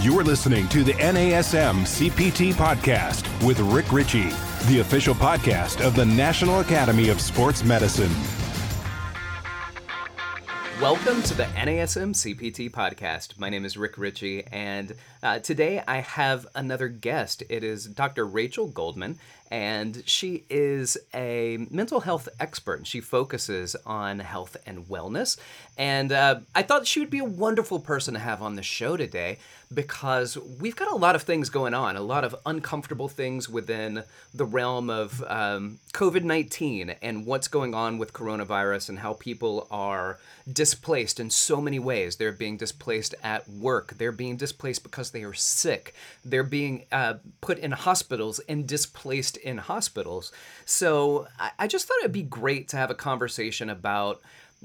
You're listening to the NASM CPT podcast with Rick Ritchie, the official podcast of the National Academy of Sports Medicine. Welcome to the NASM CPT podcast. My name is Rick Ritchie, and uh, today I have another guest. It is Dr. Rachel Goldman, and she is a mental health expert. She focuses on health and wellness. And uh, I thought she would be a wonderful person to have on the show today because we've got a lot of things going on, a lot of uncomfortable things within the realm of um, COVID 19 and what's going on with coronavirus and how people are displaced in so many ways. They're being displaced at work, they're being displaced because they are sick, they're being uh, put in hospitals and displaced in hospitals. So I, I just thought it'd be great to have a conversation about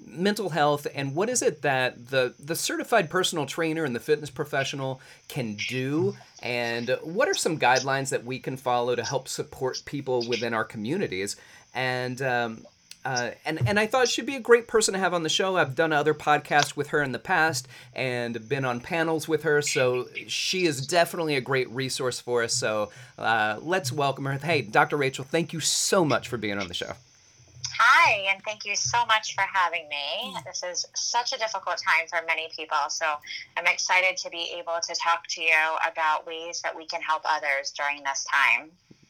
mental health and what is it that the the certified personal trainer and the fitness professional can do and what are some guidelines that we can follow to help support people within our communities and um, uh, and and I thought she'd be a great person to have on the show. I've done other podcasts with her in the past and been on panels with her, so she is definitely a great resource for us. So uh, let's welcome her. Hey, Dr. Rachel, thank you so much for being on the show. Hi, and thank you so much for having me. This is such a difficult time for many people, so I'm excited to be able to talk to you about ways that we can help others during this time.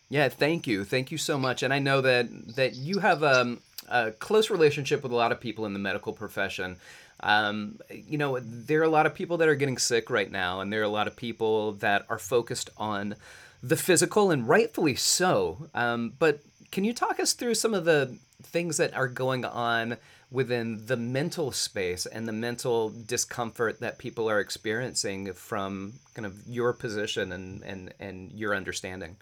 Yeah, thank you, thank you so much. And I know that that you have um, a close relationship with a lot of people in the medical profession. Um, you know, there are a lot of people that are getting sick right now, and there are a lot of people that are focused on the physical, and rightfully so. Um, but can you talk us through some of the things that are going on within the mental space and the mental discomfort that people are experiencing from kind of your position and, and, and your understanding?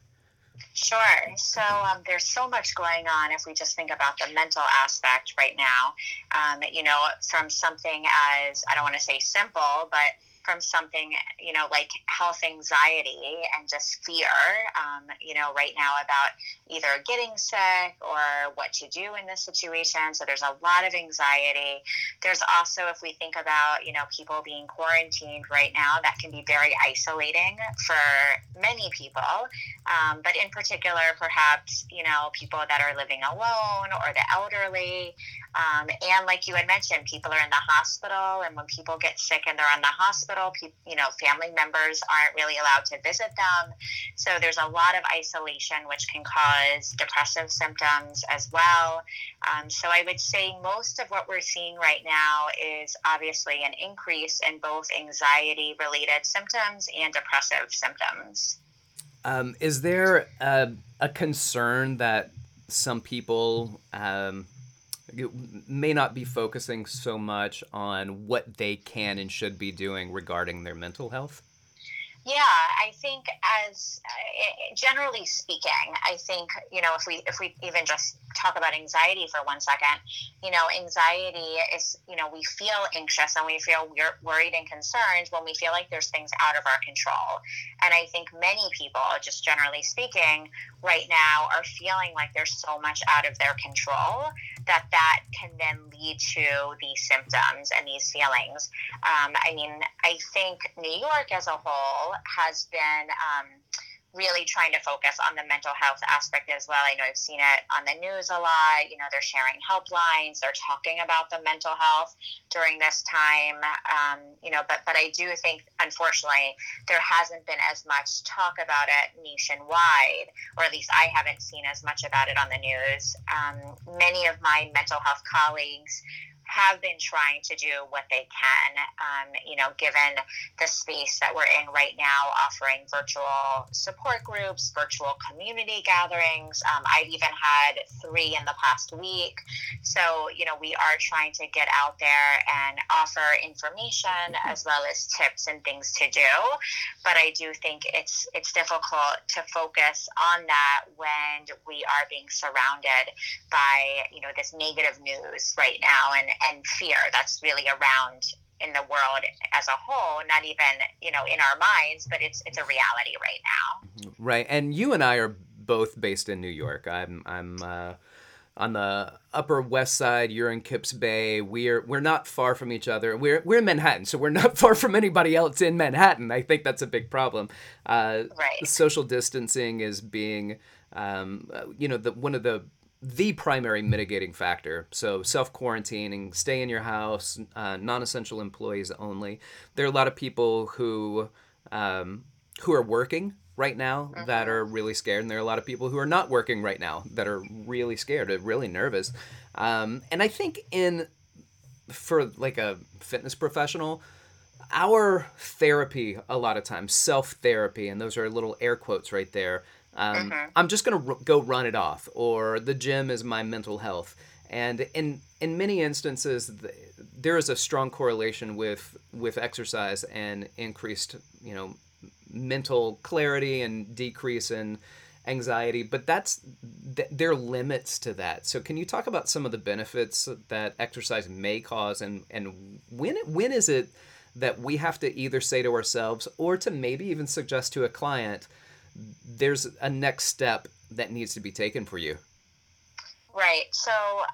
Sure. So um, there's so much going on if we just think about the mental aspect right now. Um, you know, from something as, I don't want to say simple, but from something, you know, like health anxiety and just fear, um, you know, right now about either getting sick or what to do in this situation. So there's a lot of anxiety. There's also, if we think about, you know, people being quarantined right now, that can be very isolating for many people. Um, but in particular, perhaps, you know, people that are living alone or the elderly. Um, and like you had mentioned, people are in the hospital. And when people get sick and they're in the hospital, hospital. You know, family members aren't really allowed to visit them. So there's a lot of isolation, which can cause depressive symptoms as well. Um, so I would say most of what we're seeing right now is obviously an increase in both anxiety related symptoms and depressive symptoms. Um, is there a, a, concern that some people um, may not be focusing so much on what they can and should be doing regarding their mental health? Yeah, I think as uh, generally speaking, I think you know if we if we even just talk about anxiety for one second, you know, anxiety is you know we feel anxious and we feel we're worried and concerned when we feel like there's things out of our control, and I think many people, just generally speaking, right now are feeling like there's so much out of their control that that can then lead to these symptoms and these feelings. Um, I mean, I think New York as a whole has been. Um, really trying to focus on the mental health aspect as well. I know I've seen it on the news a lot. You know, they're sharing helplines, they're talking about the mental health during this time. Um, you know, but but I do think, unfortunately, there hasn't been as much talk about it nationwide, or at least I haven't seen as much about it on the news. Um, many of my mental health colleagues have been trying to do what they can, um, you know, given the space that we're in right now, offering virtual support groups, virtual community gatherings. Um, I've even had three in the past week. So, you know, we are trying to get out there and offer information as well as tips and things to do. But I do think it's it's difficult to focus on that when we are being surrounded by, you know, this negative news right now and and fear that's really around in the world as a whole not even you know in our minds but it's it's a reality right now right and you and i are both based in new york i'm i'm uh, on the Upper West Side. You're in Kips Bay. We're we're not far from each other. We're we're in Manhattan, so we're not far from anybody else in Manhattan. I think that's a big problem. Uh, right. Social distancing is being, um, you know, the one of the the primary mitigating factor. So self quarantining, stay in your house, uh, non essential employees only. There are a lot of people who um, who are working right now mm-hmm. that are really scared, and there are a lot of people who are not working right now that are really scared, are really nervous. Um, and I think in for like a fitness professional, our therapy a lot of times self therapy, and those are little air quotes right there. Um, mm-hmm. I'm just gonna r- go run it off, or the gym is my mental health. And in in many instances, th- there is a strong correlation with with exercise and increased, you know, mental clarity and decrease in anxiety but that's th- there are limits to that so can you talk about some of the benefits that exercise may cause and and when when is it that we have to either say to ourselves or to maybe even suggest to a client there's a next step that needs to be taken for you Right. So,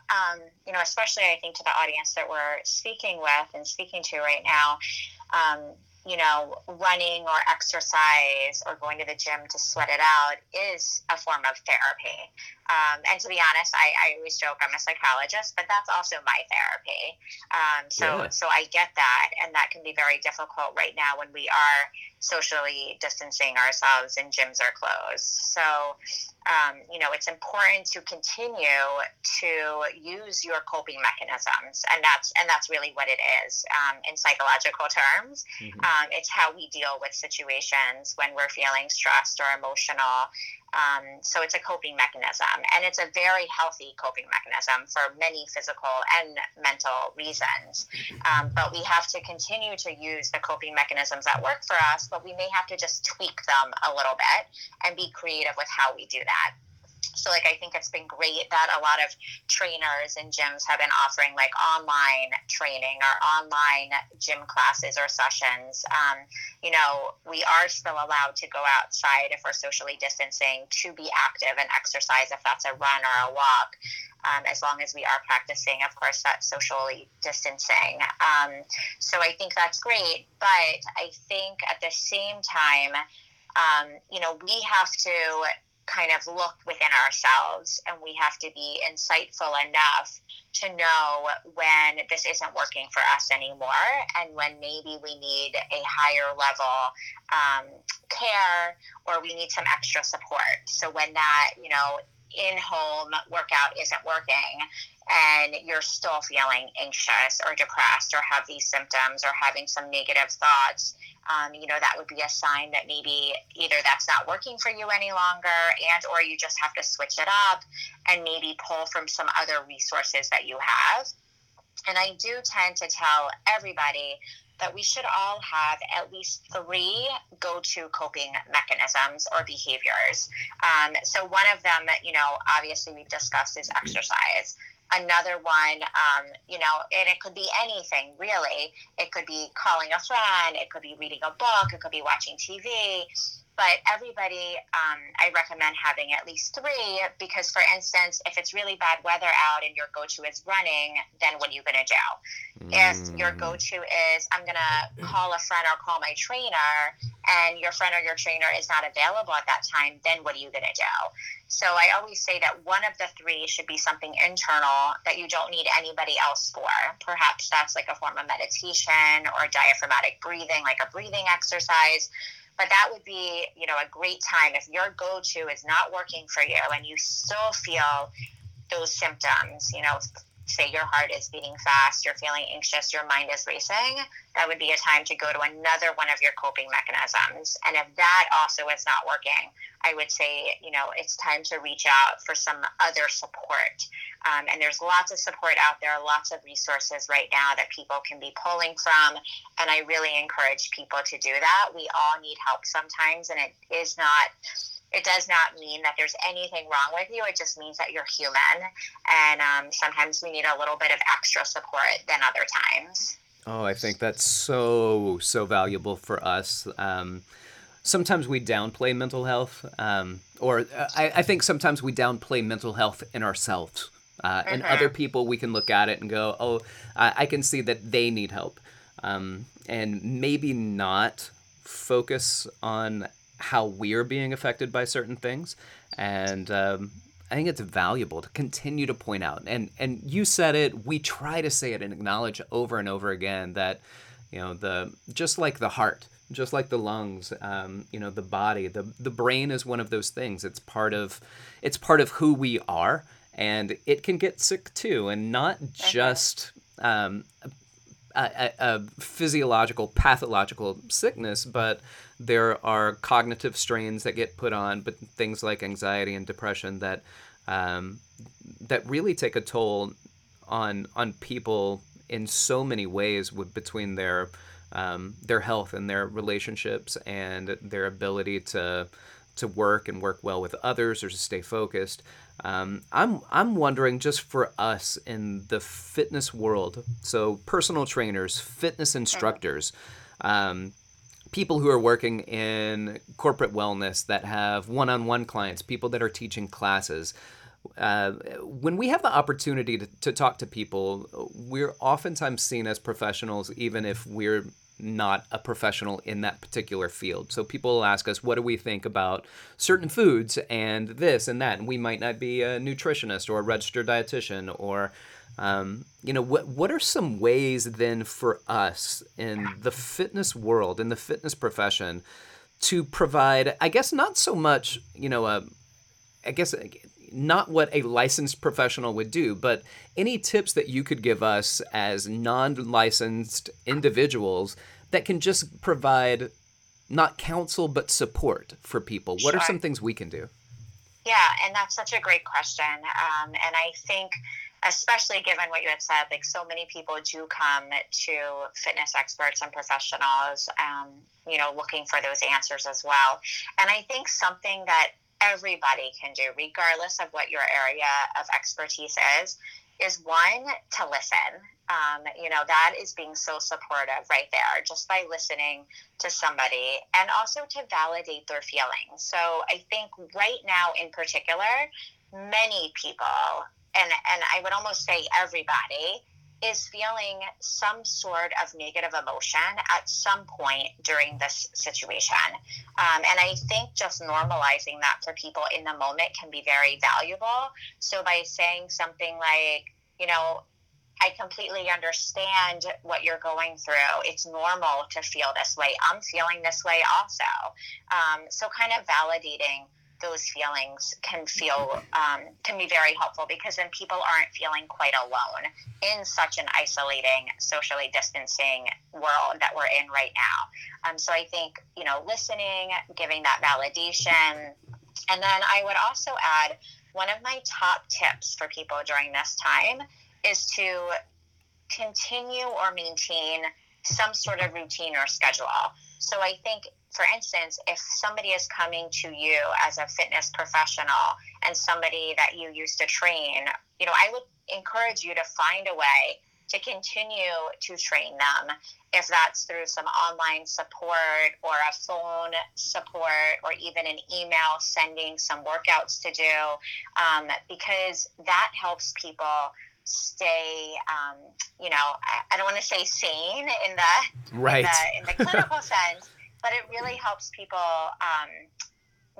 um, you know, especially I think to the audience that we're speaking with and speaking to right now, um, you know, running or exercise or going to the gym to sweat it out is a form of therapy. Um, and to be honest, I, I, always joke I'm a psychologist, but that's also my therapy. Um, so, yeah. so I get that, and that can be very difficult right now when we are socially distancing ourselves and gyms are closed. So, um, you know, it's important to continue to use your coping mechanisms, and that's and that's really what it is um, in psychological terms. Mm-hmm. Um, it's how we deal with situations when we're feeling stressed or emotional. Um, so it's a coping mechanism, and it's a very healthy coping mechanism for many physical and mental reasons. Um, but we have to continue to use the coping mechanisms that work for us, but we may have to just tweak them a little bit and be creative with how we do that. So, like, I think it's been great that a lot of trainers and gyms have been offering like online training or online gym classes or sessions. Um, you know, we are still allowed to go outside if we're socially distancing to be active and exercise if that's a run or a walk. Um, as long as we are practicing, of course, that socially distancing. Um, so I think that's great. But I think at the same time, um, you know, we have to kind of look within ourselves and we have to be insightful enough to know when this isn't working for us anymore and when maybe we need a higher level um, care or we need some extra support. So when that, you know, in home workout isn't working and you're still feeling anxious or depressed or have these symptoms or having some negative thoughts, um, you know, that would be a sign that maybe either that's not working for you any longer and or you just have to switch it up and maybe pull from some other resources that you have. And I do tend to tell everybody that we should all have at least three go to coping mechanisms or behaviors. Um, so, one of them, you know, obviously we've discussed is exercise. Another one, um, you know, and it could be anything really. It could be calling a friend, it could be reading a book, it could be watching TV but everybody um, i recommend having at least three because for instance if it's really bad weather out and your go-to is running then what are you going to do mm. if your mm. go-to is i'm going to call a friend or call my trainer and your friend or your trainer is not available at that time then what are you going to do so i always say that one of the three should be something internal that you don't need anybody else for perhaps that's like a form of meditation or diaphragmatic breathing like a breathing exercise but that would be you know a great time if your go-to is not working for you and you still feel those symptoms you know say your heart is beating fast, you're feeling anxious, your mind is racing, that would be a time to go to another one of your coping mechanisms. And if that also is not working, I would say, you know, it's time to reach out for some other support. Um, and there's lots of support out there, lots of resources right now that people can be pulling from. And I really encourage people to do that. We all need help sometimes, and it is not it does not mean that there's anything wrong with you. It just means that you're human. And um, sometimes we need a little bit of extra support than other times. Oh, I think that's so, so valuable for us. Um, sometimes we downplay mental health, um, or uh, I, I, think sometimes we downplay mental health in ourselves. Uh, and mm-hmm. other people, we can look at it and go, oh, I, I can see that they need help. Um, and maybe not focus on how we're being affected by certain things. And um, I think it's valuable to continue to point out. And and you said it. We try to say it and acknowledge over and over again that you know the just like the heart, just like the lungs, um, you know the body, the the brain is one of those things. It's part of it's part of who we are, and it can get sick too, and not just. Um, a, a, physiological, pathological sickness, but there are cognitive strains that get put on, but things like anxiety and depression that um, that really take a toll on on people in so many ways with between their um, their health and their relationships and their ability to to work and work well with others or to stay focused. Um, I'm I'm wondering just for us in the fitness world, so personal trainers, fitness instructors, um, people who are working in corporate wellness that have one-on-one clients, people that are teaching classes. Uh, when we have the opportunity to, to talk to people, we're oftentimes seen as professionals, even if we're not a professional in that particular field. So people will ask us, what do we think about certain foods and this and that? And we might not be a nutritionist or a registered dietitian or, um, you know, what, what are some ways then for us in the fitness world, in the fitness profession, to provide, I guess, not so much, you know, a, I guess not what a licensed professional would do, but any tips that you could give us as non licensed individuals that can just provide not counsel but support for people. What sure. are some things we can do? Yeah, and that's such a great question. Um, and I think, especially given what you had said, like so many people do come to fitness experts and professionals, um, you know, looking for those answers as well. And I think something that everybody can do, regardless of what your area of expertise is, is one to listen. Um, you know, that is being so supportive right there, just by listening to somebody and also to validate their feelings. So I think right now, in particular, many people, and, and I would almost say everybody, is feeling some sort of negative emotion at some point during this situation. Um, and I think just normalizing that for people in the moment can be very valuable. So by saying something like, you know, I completely understand what you're going through. It's normal to feel this way. I'm feeling this way also. Um, so, kind of validating those feelings can feel um, can be very helpful because then people aren't feeling quite alone in such an isolating socially distancing world that we're in right now. Um, so i think you know listening giving that validation. And then i would also add one of my top tips for people during this time is to continue or maintain some sort of routine or schedule so i think for instance, if somebody is coming to you as a fitness professional and somebody that you used to train, you know, I would encourage you to find a way to continue to train them, if that's through some online support or a phone support or even an email sending some workouts to do, um, because that helps people stay, um, you know, I, I don't want to say sane in the, right. in the, in the clinical sense but it really helps people um,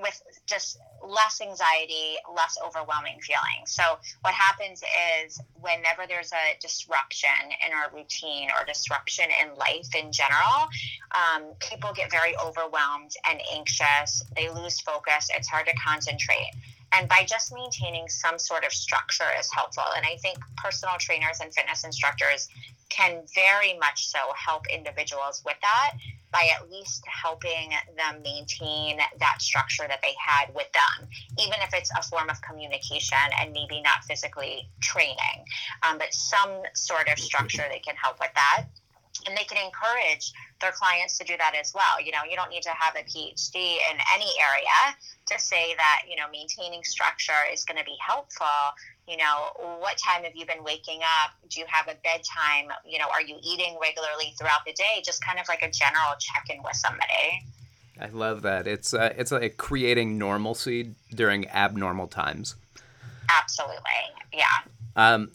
with just less anxiety, less overwhelming feelings. So, what happens is whenever there's a disruption in our routine or disruption in life in general, um, people get very overwhelmed and anxious. They lose focus. It's hard to concentrate. And by just maintaining some sort of structure is helpful. And I think personal trainers and fitness instructors can very much so help individuals with that by at least helping them maintain that structure that they had with them, even if it's a form of communication and maybe not physically training, um, but some sort of structure that can help with that and they can encourage their clients to do that as well. You know, you don't need to have a PhD in any area to say that, you know, maintaining structure is going to be helpful. You know, what time have you been waking up? Do you have a bedtime? You know, are you eating regularly throughout the day? Just kind of like a general check in with somebody. I love that. It's uh, it's like creating normalcy during abnormal times. Absolutely. Yeah. Um,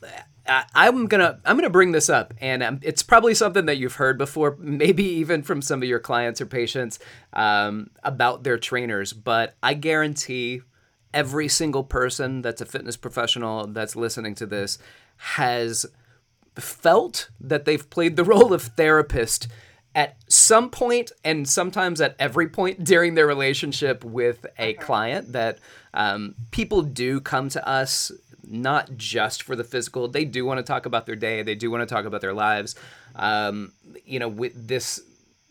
I, am gonna I'm gonna bring this up, and um, it's probably something that you've heard before, maybe even from some of your clients or patients um, about their trainers. But I guarantee every single person that's a fitness professional that's listening to this has felt that they've played the role of therapist at some point and sometimes at every point during their relationship with a client that um, people do come to us not just for the physical they do want to talk about their day they do want to talk about their lives um, you know with this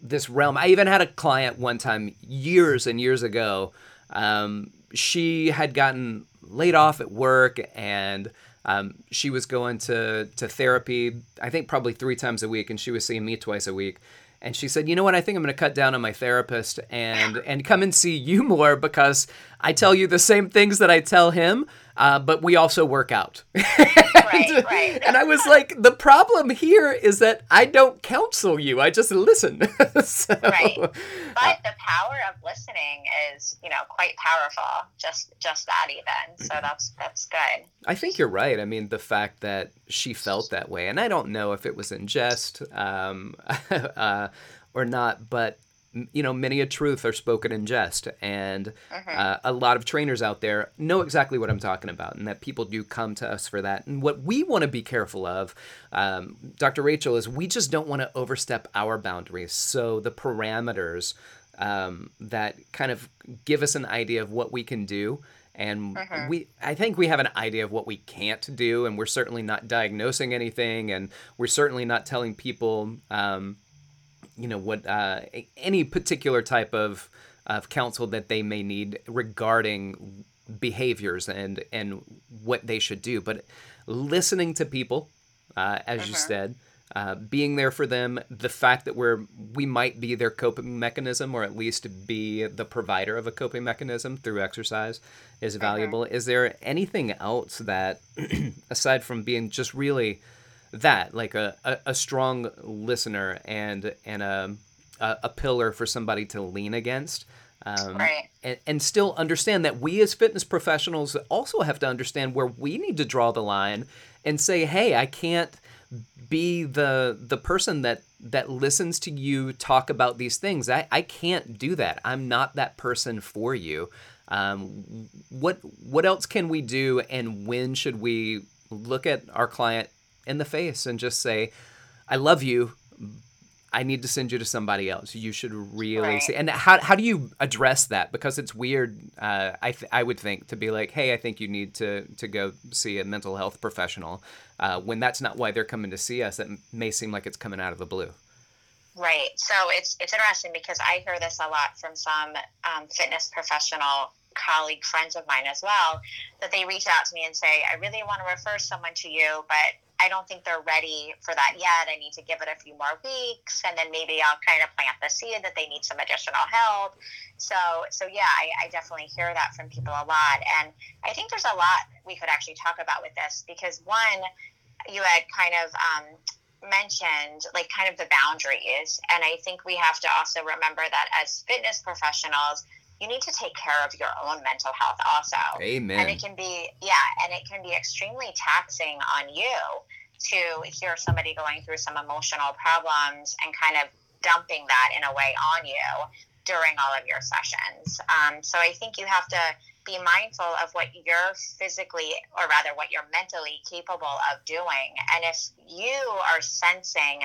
this realm i even had a client one time years and years ago um, she had gotten laid off at work and um, she was going to, to therapy i think probably three times a week and she was seeing me twice a week and she said, "You know what? I think I'm going to cut down on my therapist and and come and see you more because I tell you the same things that I tell him, uh, but we also work out." right, right. and I was like, "The problem here is that I don't counsel you; I just listen." so, right, but the power of listening is, you know, quite powerful. Just just that even. So that's that's good. I think you're right. I mean, the fact that she felt that way, and I don't know if it was in jest. Um, uh, or not, but you know, many a truth are spoken in jest, and uh-huh. uh, a lot of trainers out there know exactly what I'm talking about, and that people do come to us for that. And what we want to be careful of, um, Dr. Rachel, is we just don't want to overstep our boundaries. So the parameters um, that kind of give us an idea of what we can do and uh-huh. we i think we have an idea of what we can't do and we're certainly not diagnosing anything and we're certainly not telling people um, you know what uh, any particular type of of counsel that they may need regarding behaviors and and what they should do but listening to people uh, as uh-huh. you said uh, being there for them the fact that we're we might be their coping mechanism or at least be the provider of a coping mechanism through exercise is uh-huh. valuable uh-huh. is there anything else that aside from being just really that like a, a, a strong listener and and a, a, a pillar for somebody to lean against. Um, right. and, and still understand that we as fitness professionals also have to understand where we need to draw the line and say hey i can't be the the person that that listens to you talk about these things. I, I can't do that. I'm not that person for you. Um, what what else can we do and when should we look at our client in the face and just say, I love you. I need to send you to somebody else. You should really right. see. And how, how do you address that? Because it's weird. Uh, I th- I would think to be like, hey, I think you need to to go see a mental health professional. Uh, when that's not why they're coming to see us, it may seem like it's coming out of the blue. Right. So it's it's interesting because I hear this a lot from some um, fitness professional colleague friends of mine as well that they reach out to me and say, I really want to refer someone to you, but I don't think they're ready for that yet. I need to give it a few more weeks, and then maybe I'll kind of plant the seed that they need some additional help. So, so yeah, I, I definitely hear that from people a lot, and I think there's a lot we could actually talk about with this because one, you had kind of um, mentioned like kind of the boundaries, and I think we have to also remember that as fitness professionals you need to take care of your own mental health also. Amen. And it can be, yeah, and it can be extremely taxing on you to hear somebody going through some emotional problems and kind of dumping that in a way on you during all of your sessions. Um, so I think you have to be mindful of what you're physically, or rather, what you're mentally capable of doing. And if you are sensing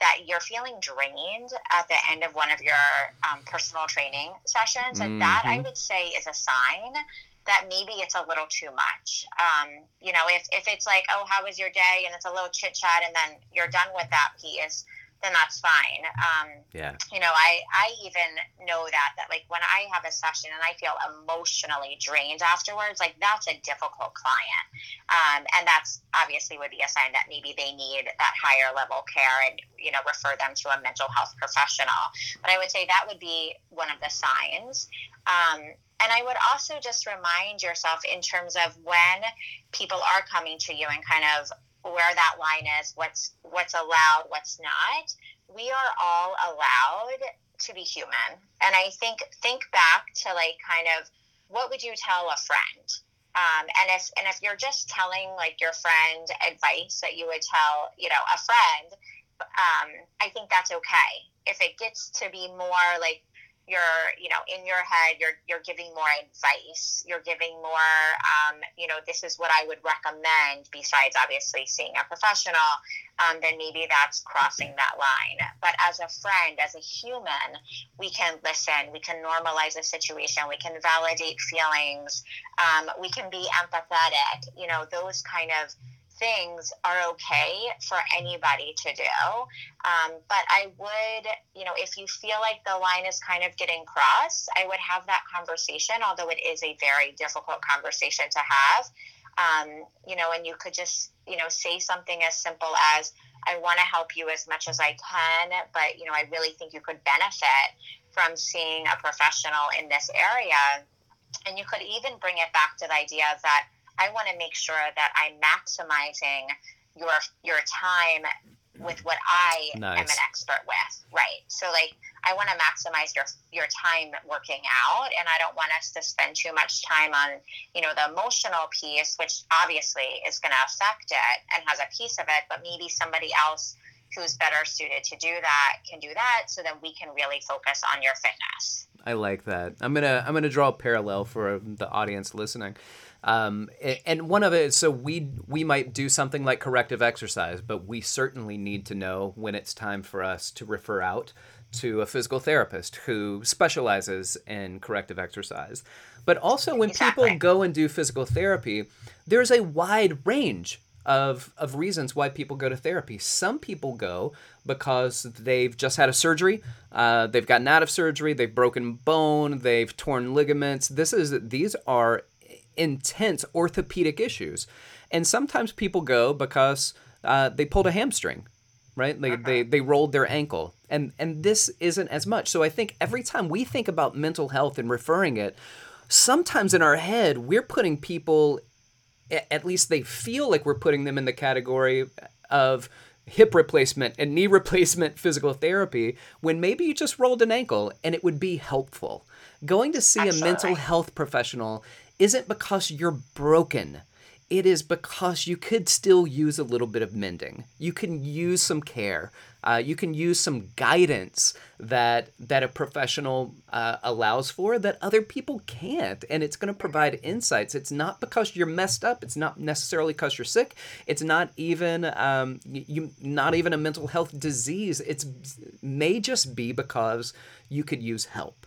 that you're feeling drained at the end of one of your um, personal training sessions, and mm-hmm. that I mm-hmm. would say is a sign that maybe it's a little too much. Um, you know, if, if it's like, oh, how was your day? And it's a little chit chat, and then you're done with that piece, then that's fine. Um, yeah. You know, I, I even know that, that like when I have a session and I feel emotionally drained afterwards, like that's a difficult client. Um, and that's obviously would be a sign that maybe they need that higher level care and, you know, refer them to a mental health professional. But I would say that would be one of the signs. Um, and I would also just remind yourself in terms of when people are coming to you and kind of where that line is, what's what's allowed, what's not. We are all allowed to be human. And I think think back to like kind of what would you tell a friend? Um, and if and if you're just telling like your friend advice that you would tell, you know, a friend, um, I think that's okay. If it gets to be more like you're you know in your head you're you're giving more advice. You're giving more um, you know this is what i would recommend besides obviously seeing a professional um, then maybe that's crossing that line. But as a friend as a human we can listen. We can normalize a situation. We can validate feelings. Um, we can be empathetic. You know those kind of things are okay for anybody to do. Um, but I would, you know, if you feel like the line is kind of getting crossed, I would have that conversation, although it is a very difficult conversation to have. Um, you know, and you could just, you know, say something as simple as, I want to help you as much as I can, but, you know, I really think you could benefit from seeing a professional in this area. And you could even bring it back to the idea that I want to make sure that I'm maximizing your your time with what I nice. am an expert with. Right. So like I want to maximize your your time working out and I don't want us to spend too much time on, you know, the emotional piece which obviously is going to affect it and has a piece of it, but maybe somebody else who's better suited to do that can do that so that we can really focus on your fitness. I like that. I'm going to I'm going to draw a parallel for the audience listening. Um, and one of it, so we we might do something like corrective exercise, but we certainly need to know when it's time for us to refer out to a physical therapist who specializes in corrective exercise. But also, when exactly. people go and do physical therapy, there's a wide range of of reasons why people go to therapy. Some people go because they've just had a surgery, uh, they've gotten out of surgery, they've broken bone, they've torn ligaments. This is these are intense orthopedic issues. And sometimes people go because uh, they pulled a hamstring, right? They, uh-huh. they, they rolled their ankle. And, and this isn't as much. So I think every time we think about mental health and referring it, sometimes in our head, we're putting people, at least they feel like we're putting them in the category of hip replacement and knee replacement physical therapy when maybe you just rolled an ankle and it would be helpful. Going to see a mental health professional isn't because you're broken. It is because you could still use a little bit of mending. You can use some care. Uh, you can use some guidance that that a professional uh, allows for that other people can't, and it's going to provide insights. It's not because you're messed up. It's not necessarily because you're sick. It's not even um, you not even a mental health disease. It's may just be because you could use help.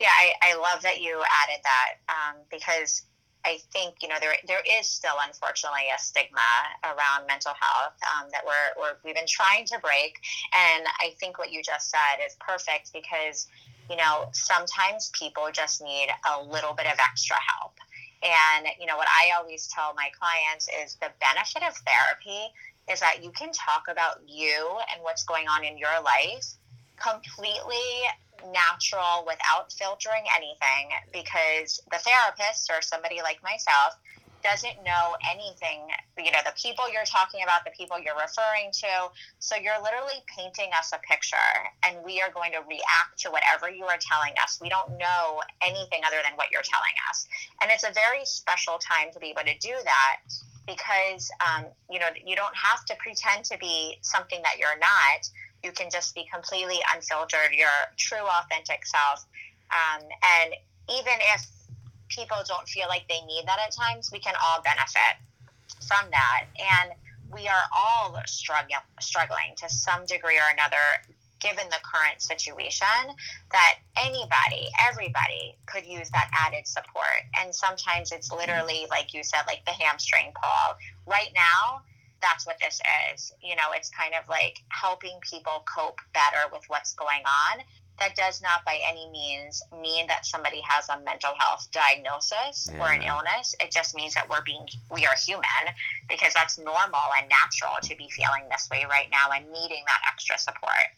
Yeah, I, I love that you added that um, because I think you know there there is still unfortunately a stigma around mental health um, that we're, we're we've been trying to break, and I think what you just said is perfect because you know sometimes people just need a little bit of extra help, and you know what I always tell my clients is the benefit of therapy is that you can talk about you and what's going on in your life completely natural without filtering anything because the therapist or somebody like myself doesn't know anything you know the people you're talking about the people you're referring to. So you're literally painting us a picture and we are going to react to whatever you are telling us. We don't know anything other than what you're telling us. And it's a very special time to be able to do that because um, you know you don't have to pretend to be something that you're not you can just be completely unfiltered, your true, authentic self. Um, and even if people don't feel like they need that at times, we can all benefit from that. And we are all struggling, struggling to some degree or another, given the current situation, that anybody, everybody could use that added support. And sometimes it's literally, like you said, like the hamstring pull. Right now, that's what this is. You know, it's kind of like helping people cope better with what's going on. That does not by any means mean that somebody has a mental health diagnosis yeah. or an illness. It just means that we're being we are human because that's normal and natural to be feeling this way right now and needing that extra support.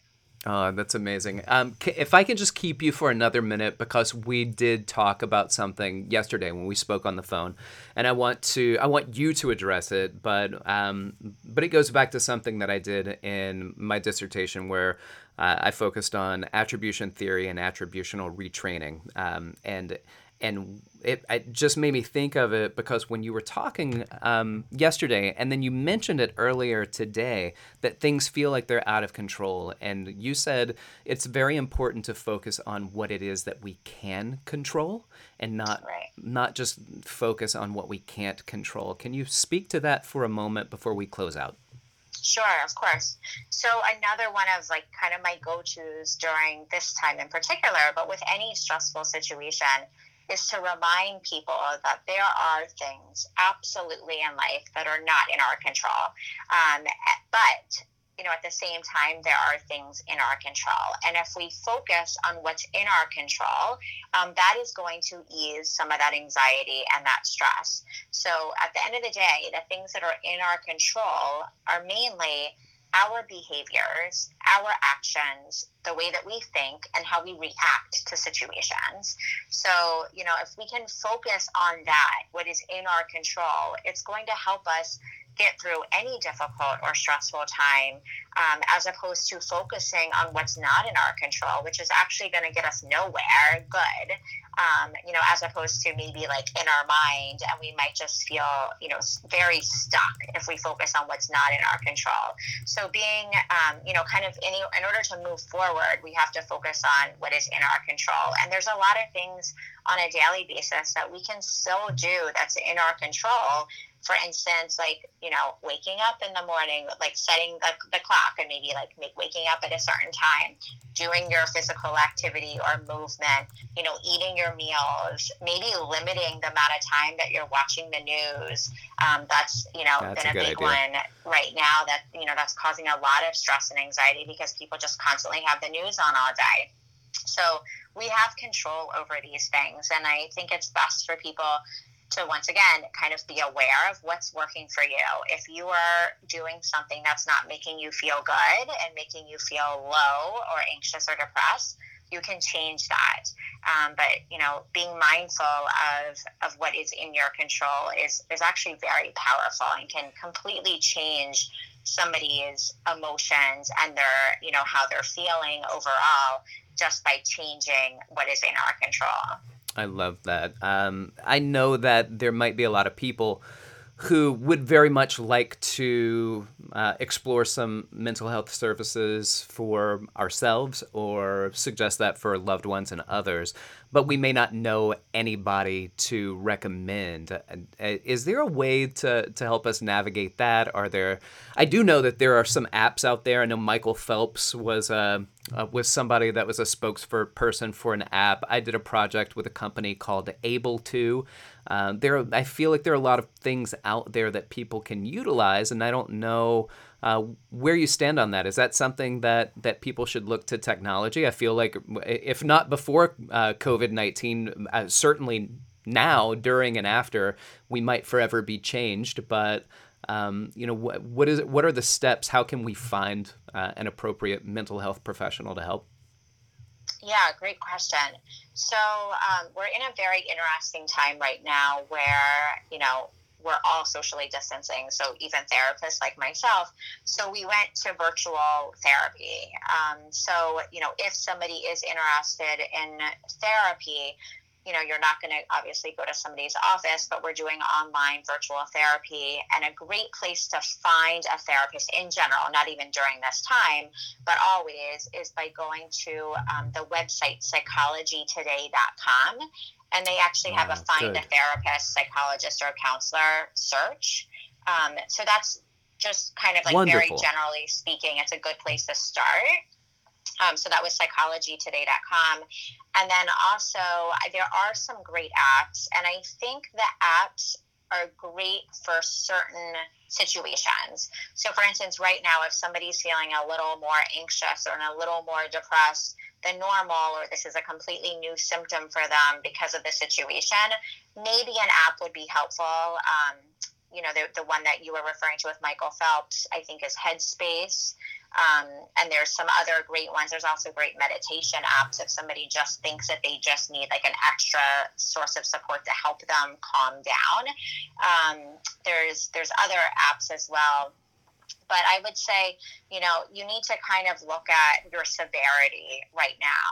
Oh, that's amazing. Um, if I can just keep you for another minute, because we did talk about something yesterday when we spoke on the phone, and I want to, I want you to address it, but, um, but it goes back to something that I did in my dissertation where uh, I focused on attribution theory and attributional retraining, um, and and it, it, just made me think of it because when you were talking um, yesterday and then you mentioned it earlier today that things feel like they're out of control and you said it's very important to focus on what it is that we can control and not right. not just focus on what we can't control can you speak to that for a moment before we close out Sure, of course. So another one of like kind of my go-tos during this time in particular, but with any stressful situation, is to remind people that there are things absolutely in life that are not in our control. Um, but you know, at the same time, there are things in our control. And if we focus on what's in our control, um, that is going to ease some of that anxiety and that stress. So at the end of the day, the things that are in our control are mainly our behaviors, our actions, the way that we think, and how we react to situations. So, you know, if we can focus on that, what is in our control, it's going to help us get through any difficult or stressful time um, as opposed to focusing on what's not in our control, which is actually going to get us nowhere good, um, you know, as opposed to maybe like in our mind and we might just feel, you know, very stuck if we focus on what's not in our control. So being, um, you know, kind of in, in order to move forward, we have to focus on what is in our control. And there's a lot of things on a daily basis that we can still do that's in our control for instance, like, you know, waking up in the morning, like setting the, the clock and maybe like make, waking up at a certain time, doing your physical activity or movement, you know, eating your meals, maybe limiting the amount of time that you're watching the news. Um, that's, you know, that's been a, big idea. one right now that, you know, that's causing a lot of stress and anxiety because people just constantly have the news on all day. So we have control over these things. And I think it's best for people to once again kind of be aware of what's working for you. If you are doing something that's not making you feel good and making you feel low or anxious or depressed, you can change that. Um, but you know, being mindful of of what is in your control is is actually very powerful and can completely change somebody's emotions and their you know how they're feeling overall just by changing what is in our control. I love that. Um, I know that there might be a lot of people who would very much like to uh, explore some mental health services for ourselves or suggest that for loved ones and others, but we may not know anybody to recommend. Uh, is there a way to, to help us navigate that? Are there? I do know that there are some apps out there. I know Michael Phelps was uh, uh, was somebody that was a spokesperson for an app. I did a project with a company called AbleTo. Uh, there, I feel like there are a lot of things out there that people can utilize, and I don't know uh, where you stand on that. Is that something that that people should look to technology? I feel like if not before uh, COVID nineteen, uh, certainly now, during and after, we might forever be changed. But um, you know, what, what is what are the steps? How can we find uh, an appropriate mental health professional to help? Yeah, great question. So um, we're in a very interesting time right now where, you know, we're all socially distancing, so even therapists like myself. So we went to virtual therapy. Um, so, you know, if somebody is interested in therapy, you know, you're not going to obviously go to somebody's office, but we're doing online virtual therapy. And a great place to find a therapist in general, not even during this time, but always, is by going to um, the website psychologytoday.com. And they actually have a find good. a therapist, psychologist, or counselor search. Um, so that's just kind of like Wonderful. very generally speaking, it's a good place to start. Um, so that was psychologytoday.com. And then also, there are some great apps, and I think the apps are great for certain situations. So, for instance, right now, if somebody's feeling a little more anxious or a little more depressed than normal, or this is a completely new symptom for them because of the situation, maybe an app would be helpful. Um, you know, the, the one that you were referring to with Michael Phelps, I think is Headspace. Um, and there's some other great ones. There's also great meditation apps if somebody just thinks that they just need like an extra source of support to help them calm down. Um, there's there's other apps as well but I would say, you know, you need to kind of look at your severity right now.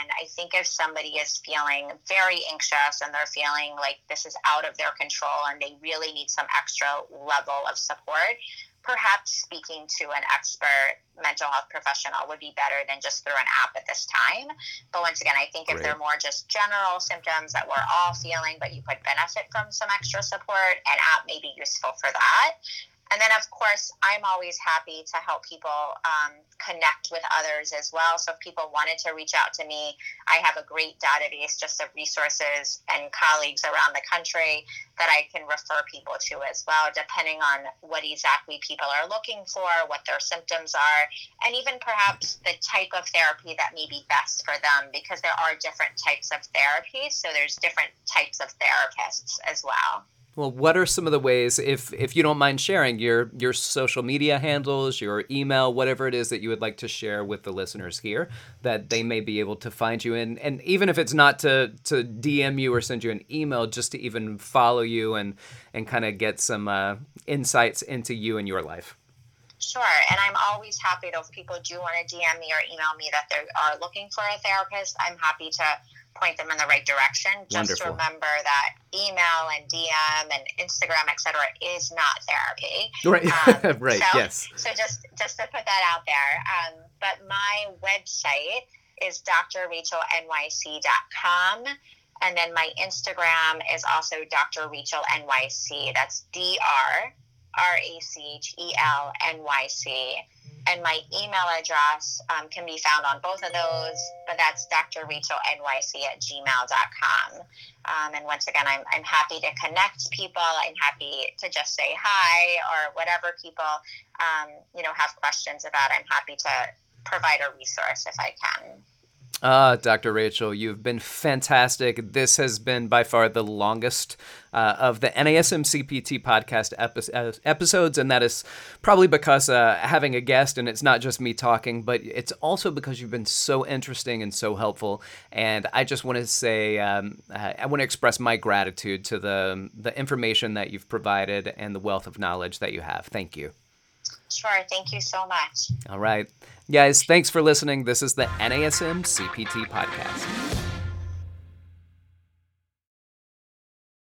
And I think if somebody is feeling very anxious and they're feeling like this is out of their control and they really need some extra level of support, perhaps speaking to an expert mental health professional would be better than just through an app at this time. But once again, I think Great. if they're more just general symptoms that we're all feeling, but you could benefit from some extra support, an app may be useful for that. And then, of course, I'm always happy to help people um, connect with others as well. So, if people wanted to reach out to me, I have a great database just of resources and colleagues around the country that I can refer people to as well, depending on what exactly people are looking for, what their symptoms are, and even perhaps the type of therapy that may be best for them because there are different types of therapies So, there's different types of therapists as well. Well, what are some of the ways, if if you don't mind sharing your your social media handles, your email, whatever it is that you would like to share with the listeners here, that they may be able to find you in, and even if it's not to to DM you or send you an email, just to even follow you and and kind of get some uh, insights into you and your life. Sure, and I'm always happy if people do want to DM me or email me that they are looking for a therapist. I'm happy to point them in the right direction. Just Wonderful. remember that email and DM and Instagram, etc., is not therapy. Right. Um, right. So, yes. So just just to put that out there. Um, but my website is drrachelnyc.com. And then my Instagram is also Dr. Rachel NYC. That's D R R A C H E L N Y C and my email address um, can be found on both of those, but that's drrachelnyc at gmail.com. Um, and once again, I'm, I'm happy to connect people. I'm happy to just say hi or whatever people, um, you know, have questions about. I'm happy to provide a resource if I can. Ah, uh, Dr. Rachel, you've been fantastic. This has been by far the longest uh, of the NASMCPT podcast epi- uh, episodes, and that is probably because uh, having a guest, and it's not just me talking, but it's also because you've been so interesting and so helpful. And I just want to say, um, I want to express my gratitude to the the information that you've provided and the wealth of knowledge that you have. Thank you. Sure. Thank you so much. All right. Guys, thanks for listening. This is the NASM CPT Podcast.